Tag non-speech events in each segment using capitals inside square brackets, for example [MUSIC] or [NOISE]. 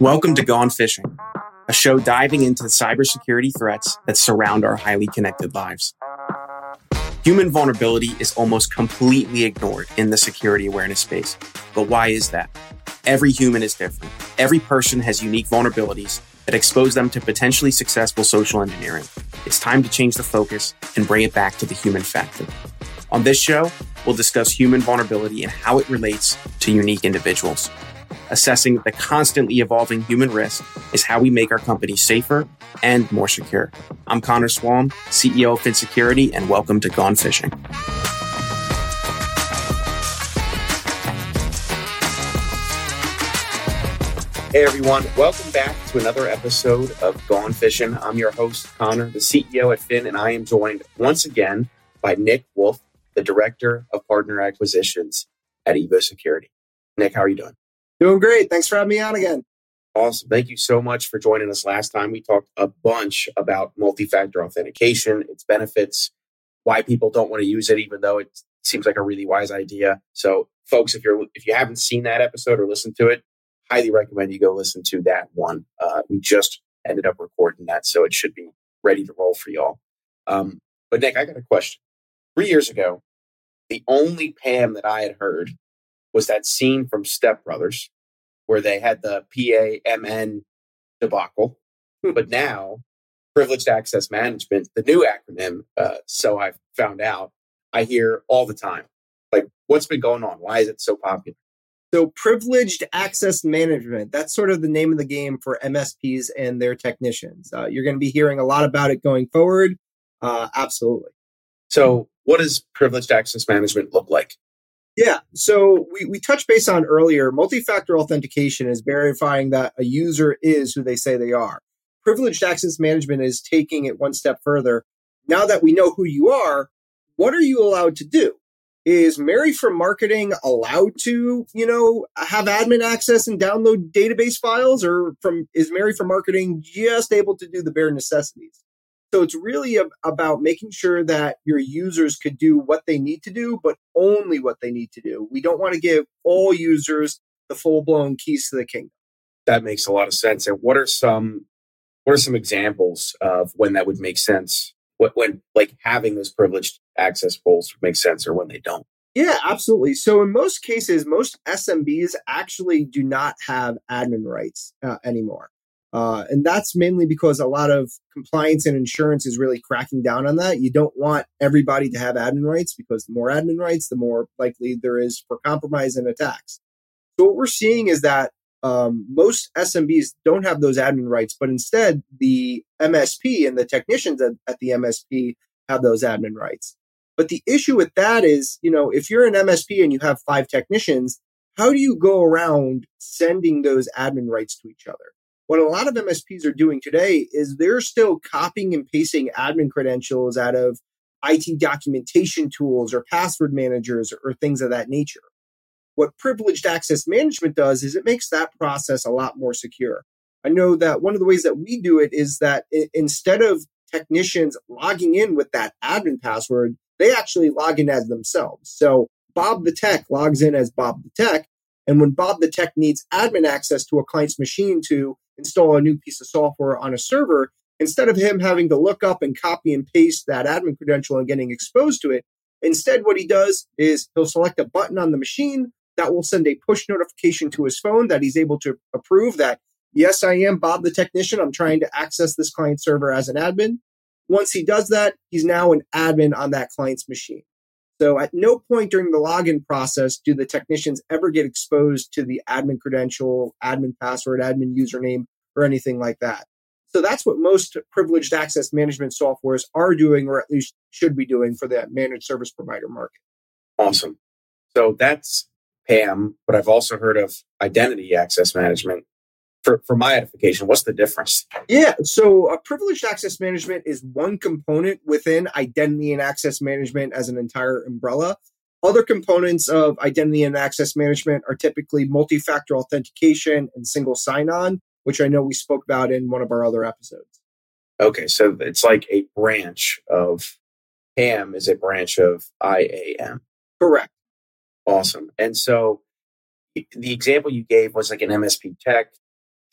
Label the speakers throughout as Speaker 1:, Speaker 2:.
Speaker 1: Welcome to Gone Fishing, a show diving into the cybersecurity threats that surround our highly connected lives. Human vulnerability is almost completely ignored in the security awareness space. But why is that? Every human is different. Every person has unique vulnerabilities that expose them to potentially successful social engineering. It's time to change the focus and bring it back to the human factor. On this show, we'll discuss human vulnerability and how it relates to unique individuals. Assessing the constantly evolving human risk is how we make our company safer and more secure. I'm Connor Swalm, CEO of Phin Security, and welcome to Gone Fishing. Hey everyone, welcome back to another episode of Gone Fishing. I'm your host, Connor, the CEO at Phin, and I am joined once again by Nick Wolf, the Director of Partner Acquisitions at Evo Security. Nick, how are you doing?
Speaker 2: Doing great. Thanks for having me on again.
Speaker 1: Awesome. Thank you so much for joining us. Last time we talked a bunch about multi factor authentication, its benefits, why people don't want to use it, even though it seems like a really wise idea. So, folks, if you're if you haven't seen that episode or listened to it, highly recommend you go listen to that one. Uh, we just ended up recording that, so it should be ready to roll for y'all. Um, but Nick, I got a question. Three years ago, the only PAM that I had heard was that scene from Step Brothers where they had the PAMN debacle. Hmm. but now, privileged access management, the new acronym, uh, so I've found out, I hear all the time. Like, what's been going on? Why is it so popular?
Speaker 2: So, privileged access management, that's sort of the name of the game for MSPs and their technicians. Uh, you're going to be hearing a lot about it going forward. Uh, absolutely.
Speaker 1: So, what does privileged access management look like?
Speaker 2: Yeah. So we, we touched base on earlier, multi-factor authentication is verifying that a user is who they say they are. Privileged access management is taking it one step further. Now that we know who you are, what are you allowed to do? Is Mary from marketing allowed to, you know, have admin access and download database files or from is Mary from marketing just able to do the bare necessities? So it's really about making sure that your users could do what they need to do, but only what they need to do. We don't want to give all users the full blown keys to the kingdom.
Speaker 1: That makes a lot of sense. And what are some what are some examples of when that would make sense? What when like having those privileged access roles make sense or when they don't?
Speaker 2: Yeah, absolutely. So in most cases, most SMBs actually do not have admin rights uh, anymore. Uh, and that's mainly because a lot of compliance and insurance is really cracking down on that. You don't want everybody to have admin rights because the more admin rights, the more likely there is for compromise and attacks. So what we're seeing is that um, most SMBs don't have those admin rights, but instead the MSP and the technicians at, at the MSP have those admin rights. But the issue with that is, you know, if you're an MSP and you have five technicians, how do you go around sending those admin rights to each other? What a lot of MSPs are doing today is they're still copying and pasting admin credentials out of IT documentation tools or password managers or things of that nature. What privileged access management does is it makes that process a lot more secure. I know that one of the ways that we do it is that instead of technicians logging in with that admin password, they actually log in as themselves. So Bob the Tech logs in as Bob the Tech. And when Bob the Tech needs admin access to a client's machine to install a new piece of software on a server, instead of him having to look up and copy and paste that admin credential and getting exposed to it, instead what he does is he'll select a button on the machine that will send a push notification to his phone that he's able to approve that, yes, I am Bob the technician. I'm trying to access this client server as an admin. Once he does that, he's now an admin on that client's machine. So at no point during the login process do the technicians ever get exposed to the admin credential, admin password, admin username, or anything like that. So that's what most privileged access management softwares are doing, or at least should be doing for the managed service provider market.
Speaker 1: Awesome. So that's PAM, but I've also heard of identity access management for, for my edification, what's the difference?
Speaker 2: Yeah, so uh, privileged access management is one component within identity and access management as an entire umbrella. Other components of identity and access management are typically multi factor authentication and single sign on, which I know we spoke about in one of our other episodes.
Speaker 1: Okay, so it's like a branch of PAM is a branch of IAM.
Speaker 2: Correct.
Speaker 1: Awesome. And so the example you gave was like an MSP tech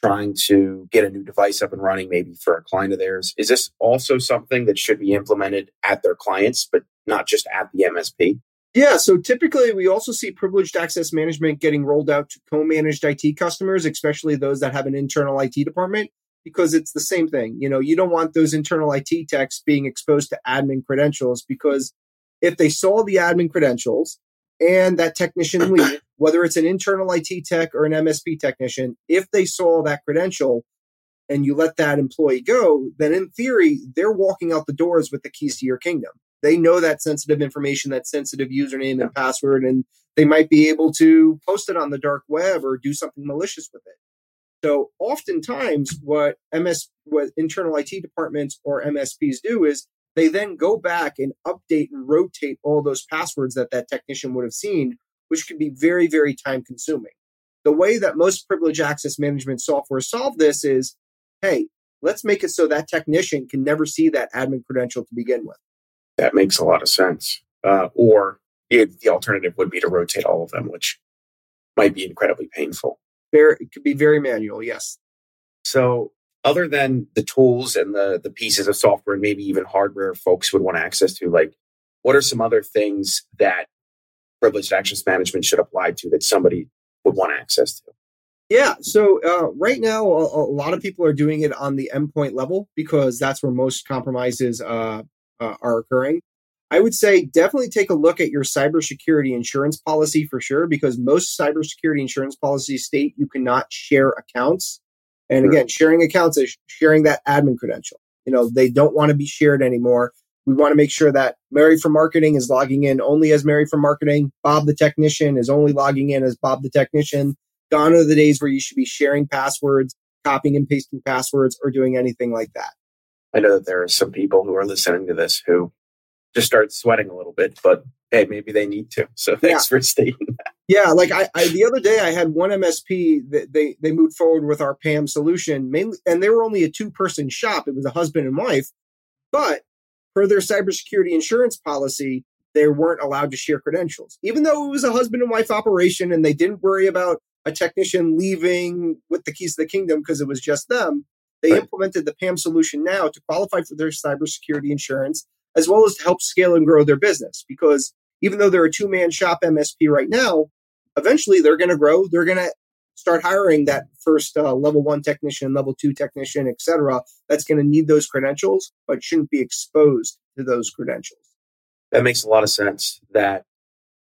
Speaker 1: trying to get a new device up and running, maybe for a client of theirs. Is this also something that should be implemented at their clients, but not just at the MSP?
Speaker 2: Yeah, so typically we also see privileged access management getting rolled out to co managed IT customers, especially those that have an internal IT department, because it's the same thing. You know, you don't want those internal IT techs being exposed to admin credentials because if they saw the admin credentials and that technician leave, [CLEARS THROAT] whether it's an internal IT tech or an MSP technician, if they saw that credential and you let that employee go, then in theory, they're walking out the doors with the keys to your kingdom. They know that sensitive information, that sensitive username and password, and they might be able to post it on the dark web or do something malicious with it. So oftentimes what MS what internal IT departments or MSPs do is they then go back and update and rotate all those passwords that that technician would have seen, which can be very, very time consuming. The way that most privilege access management software solve this is, hey, let's make it so that technician can never see that admin credential to begin with.
Speaker 1: That makes a lot of sense. Uh, or it, the alternative would be to rotate all of them, which might be incredibly painful.
Speaker 2: Very, it could be very manual, yes.
Speaker 1: So other than the tools and the the pieces of software and maybe even hardware folks would want access to like what are some other things that privileged access management should apply to that somebody would want access to
Speaker 2: yeah so uh, right now a, a, lot of people are doing it on the endpoint level because that's where most compromises uh, uh, are occurring i would say definitely take a look at your cybersecurity insurance policy for sure because most cybersecurity insurance policies state you cannot share accounts and again, sharing accounts is sharing that admin credential. You know, they don't want to be shared anymore. We want to make sure that Mary from marketing is logging in only as Mary from marketing. Bob the technician is only logging in as Bob the technician. Gone are the days where you should be sharing passwords, copying and pasting passwords, or doing anything like that.
Speaker 1: I know that there are some people who are listening to this who just start sweating a little bit, but hey, maybe they need to. So thanks yeah. for stating that.
Speaker 2: Yeah, like I, I, the other day I had one MSP that they they moved forward with our PAM solution mainly, and they were only a two person shop. It was a husband and wife, but per their cybersecurity insurance policy, they weren't allowed to share credentials, even though it was a husband and wife operation, and they didn't worry about a technician leaving with the keys to the kingdom because it was just them. They right. implemented the PAM solution now to qualify for their cybersecurity insurance, as well as to help scale and grow their business. Because even though they're a two man shop MSP right now, eventually they're going to grow. They're going to start hiring that first uh, level one technician, level two technician, et cetera, That's going to need those credentials, but shouldn't be exposed to those credentials.
Speaker 1: That makes a lot of sense. That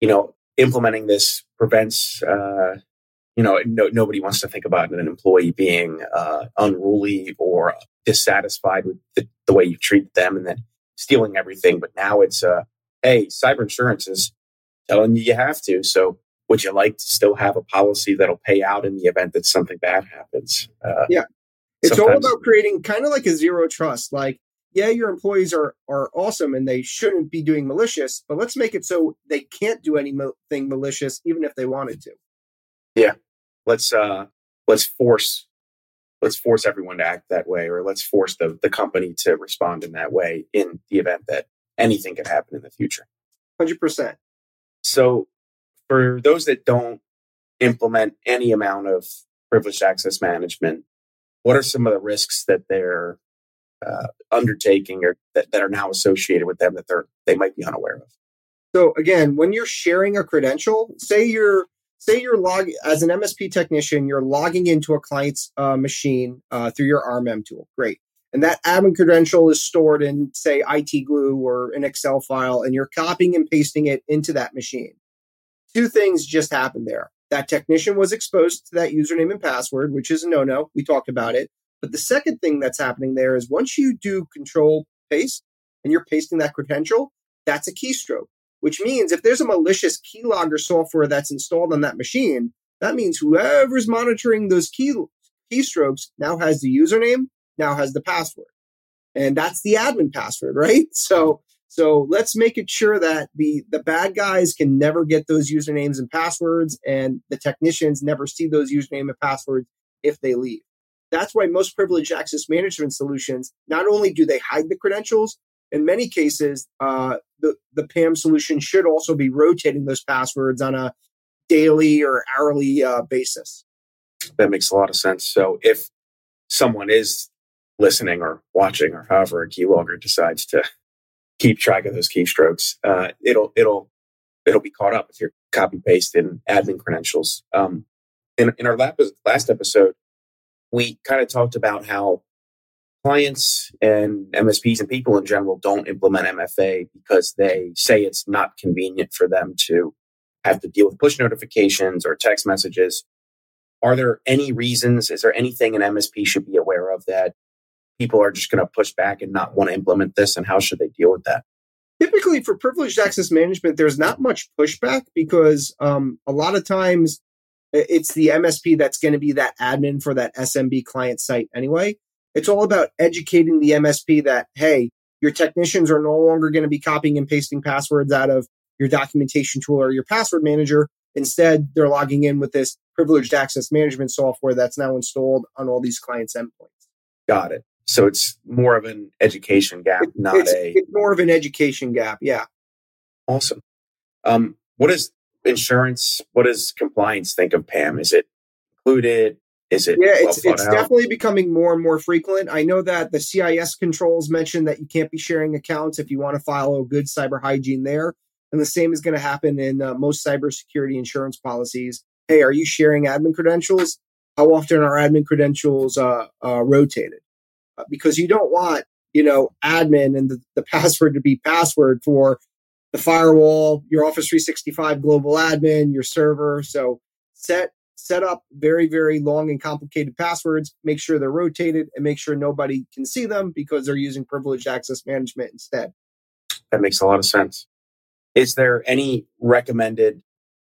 Speaker 1: you know, implementing this prevents. Uh, you know, no, nobody wants to think about an employee being uh, unruly or dissatisfied with the, the, way you treat them, and then stealing everything. But now it's, uh, hey, cyber insurance is telling you you have to. So would you like to still have a policy that'll pay out in the event that something bad happens?
Speaker 2: Uh, yeah. It's all about creating kind of like a zero trust. Like, yeah, your employees are are awesome and they shouldn't be doing malicious, but let's make it so they can't do anything malicious even if they wanted to.
Speaker 1: Yeah. Let's uh let's force let's force everyone to act that way or let's force the the company to respond in that way in the event that anything could happen in the future.
Speaker 2: 100%.
Speaker 1: So for those that don't implement any amount of privileged access management, what are some of the risks that they're uh, undertaking or that, that are now associated with them that they're they might be unaware of?
Speaker 2: So again, when you're sharing a credential, say you're say you're log as an MSP technician, you're logging into a client's uh, machine uh, through your RMM tool. Great. And that admin credential is stored in, say, IT Glue or an Excel file, and you're copying and pasting it into that machine two things just happened there. That technician was exposed to that username and password, which is a no no. We talked about it. But the second thing that's happening there is once you do control paste and you're pasting that credential, that's a keystroke, which means if there's a malicious keylogger software that's installed on that machine, that means whoever's monitoring those key keystrokes now has the username, now has the password. And that's the admin password, right? [LAUGHS] So so let's make it sure that the the bad guys can never get those usernames and passwords, and the technicians never see those username and passwords if they leave. That's why most privileged access management solutions not only do they hide the credentials, in many cases uh, the, the PAM solution should also be rotating those passwords on a daily or hourly uh, basis.
Speaker 1: That makes a lot of sense. So if someone is listening or watching or however a keylogger decides to keep track of those keystrokes, uh, it'll it'll it'll be caught up if you're copy paste in admin credentials. Um, in, in our last episode, we kind of talked about how clients and MSPs and people in general don't implement MFA because they say it's not convenient for them to have to deal with push notifications or text messages. Are there any reasons? Is there anything an MSP should be aware of that people are just going to push back and not want to implement this? And how should they deal with that?
Speaker 2: Typically, for privileged access management, there's not much pushback because um, a lot of times it's the MSP that's going to be that admin for that SMB client site anyway. It's all about educating the MSP that, hey, your technicians are no longer going to be copying and pasting passwords out of your documentation tool or your password manager. Instead, they're logging in with this privileged access management software that's now installed on all these clients' endpoints.
Speaker 1: Got it. So it's more of an education gap, not
Speaker 2: it's,
Speaker 1: a.
Speaker 2: It's more of an education gap. Yeah.
Speaker 1: Awesome. Um, what is insurance? What does compliance think of PAM? Is it included? Is it?
Speaker 2: Yeah, it's, it's definitely becoming more and more frequent. I know that the CIS controls mention that you can't be sharing accounts if you want to follow good cyber hygiene there. And the same is going to happen in uh, most cybersecurity insurance policies. Hey, are you sharing admin credentials? How often are admin credentials uh, uh, rotated? Uh, because you don't want, you know, admin and the, the [LAUGHS] password to be password for the firewall, your Office 365 global admin, your server. So set set up very, very long and complicated passwords, make sure they're rotated, and make sure nobody can see them because they're using privileged access management instead.
Speaker 1: That makes a lot of sense. Is there any recommended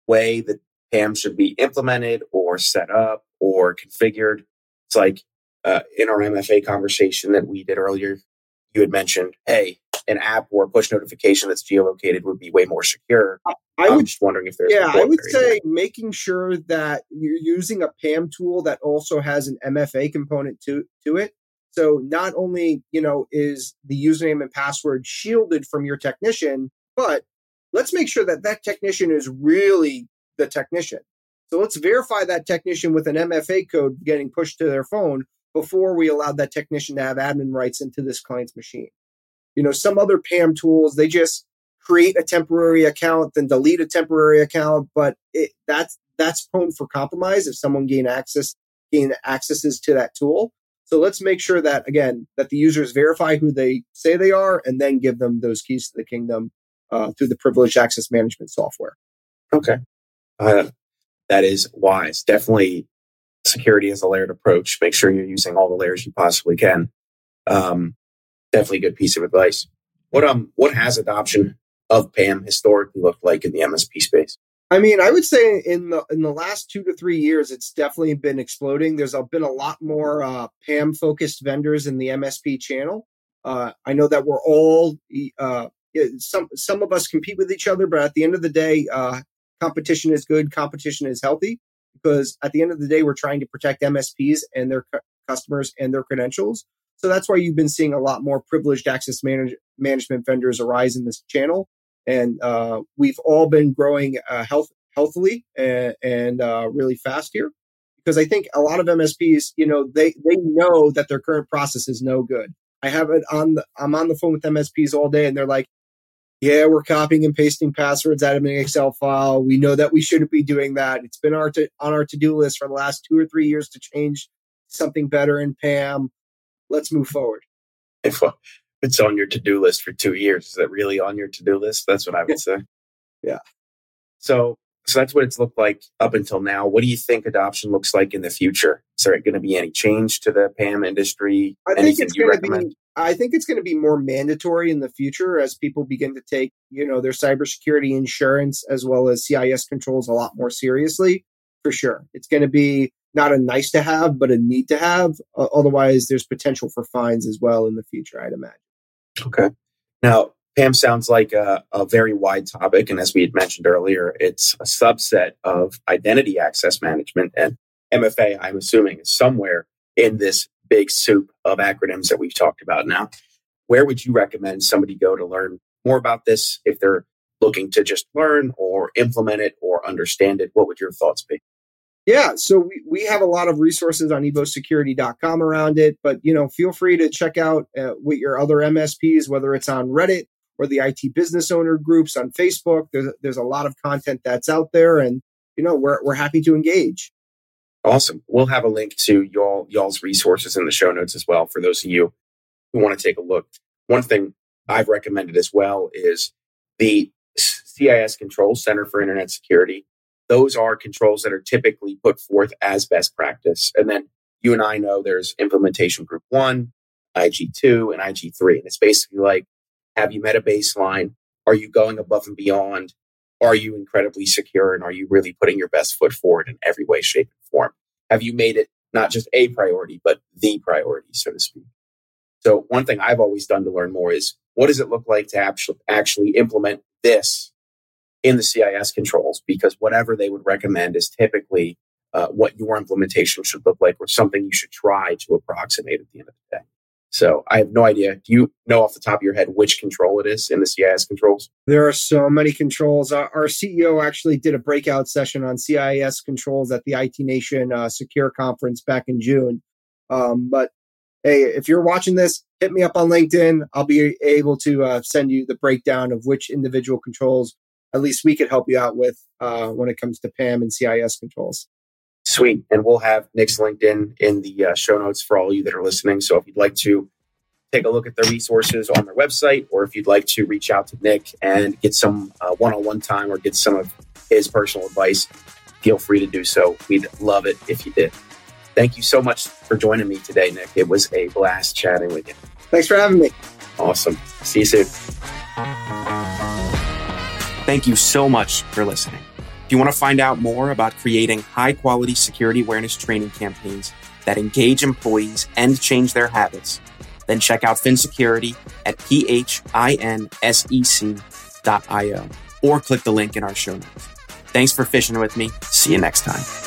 Speaker 1: way that PAM should be implemented or set up or configured? It's like uh, in our MFA conversation that we did earlier, you had mentioned, hey, an app or a push notification that's geolocated would be way more secure. I I'm just wondering if there's
Speaker 2: yeah, I would say there. making sure that you're using a PAM tool that also has an MFA component to to it. So not only you know is the username and password shielded from your technician, but let's make sure that that technician is really the technician. So let's verify that technician with an MFA code getting pushed to their phone before we allow that technician to have admin rights into this client's machine. You know, some other PAM tools, they just create a temporary account, then delete a temporary account, but it, that's that's prone for compromise if someone gain access gain accesses to that tool. So let's make sure that again that the users verify who they say they are, and then give them those keys to the kingdom uh, through the privileged access management software.
Speaker 1: Okay, uh, that is wise. Definitely, security is a layered approach. Make sure you're using all the layers you possibly can. Um, definitely a good piece of advice. What um what has adoption of PAM historically looked like in the MSP space?
Speaker 2: I mean, I would say in the in the last two to three years, it's definitely been exploding. There's been a lot more uh, PAM focused vendors in the MSP channel. Uh, I know that we're all uh, some some of us compete with each other, but at the end of the day, uh, competition is good. Competition is healthy because at the end of the day, we're trying to protect MSPs and their cu- customers and their credentials. So that's why you've been seeing a lot more privileged access manage- management vendors arise in this channel. And uh, we've all been growing uh, health- healthily and, and uh, really fast here because I think a lot of MSPs, you know, they, they know that their current process is no good. I have it on the, I'm on the phone with MSPs all day and they're like, yeah, we're copying and pasting passwords out of an Excel file. We know that we shouldn't be doing that. It's been our to, on our to-do list for the last two or three years to change something better in PAM let's move forward.
Speaker 1: If uh, it's on your to do list for two years, is that really on your to do list? That's what I would say.
Speaker 2: yeah.
Speaker 1: So, so that's what it's looked like up until now. What do you think adoption looks like in the future? Is there going to be any change to the PAM industry?
Speaker 2: I think it's going to be. I think it's going to be more mandatory in the future as people begin to take, you know, their cybersecurity insurance as well as CIS controls a lot more seriously. For sure, it's going to be not a nice to have, but a need to have. Uh, otherwise, there's potential for fines as well in the future, I'd imagine.
Speaker 1: Okay. Now, PAM sounds like a, a, very wide topic. And as we had mentioned earlier, it's a subset of identity access management. And MFA, I'm assuming, is somewhere in this big soup of acronyms that we've talked about now. Where would you recommend somebody go to learn more about this, if they're looking to just learn or implement it or understand it, what would your thoughts be?
Speaker 2: Yeah, so we, we have a lot of resources on evosecurity.com around it, but you know, feel free to check out uh, with your other MSPs, whether it's on Reddit or the IT business owner groups on Facebook. There's there's a lot of content that's out there, and you know, we're we're happy to engage.
Speaker 1: Awesome. We'll have a link to y'all y'all's resources in the show notes as well for those of you who want to take a look. One thing I've recommended as well is the CIS Control Center for Internet Security those are controls that are typically put forth as best practice. And then you and I know there's implementation group one, IG2, and IG3. And it's basically like, have you met a baseline? Are you going above and beyond? Are you incredibly secure? And are you really putting your best foot forward in every way, shape, and form? Have you made it not just a priority, but the priority, so to speak? So, one thing I've always done to learn more is what does it look like to actually, actually implement this in the CIS controls because whatever they would recommend is typically uh, what your implementation should look like or something you should try to approximate at the end of the day. So I have no idea. Do you know off the top of your head which control it is in the CIS controls?
Speaker 2: There are so many controls. Our, our CEO actually did a breakout session on CIS controls at the IT Nation uh, Secure Conference back in June. Um, but hey, if you're watching this, hit me up on LinkedIn. I'll be able to uh, send you the breakdown of which individual controls at least we could help you out with uh, when it comes to PAM and CIS controls.
Speaker 1: Sweet. And we'll have Nick's LinkedIn in the uh, show notes for all you that are listening. So if you'd like to take a look at their resources on their website, or if you'd like to reach out to Nick and get some one on one time or get some of his personal advice, feel free to do so. We'd love it if you did. Thank you so much for joining me today, Nick. It was a blast chatting with you.
Speaker 2: Thanks for having me.
Speaker 1: Awesome. See you soon. Thank you so much for listening. If you want to find out more about creating high quality security awareness training campaigns that engage employees and change their habits, then check out Phin Security at phinsec.io or click the link in our show notes. Thanks for fishing with me. See you next time.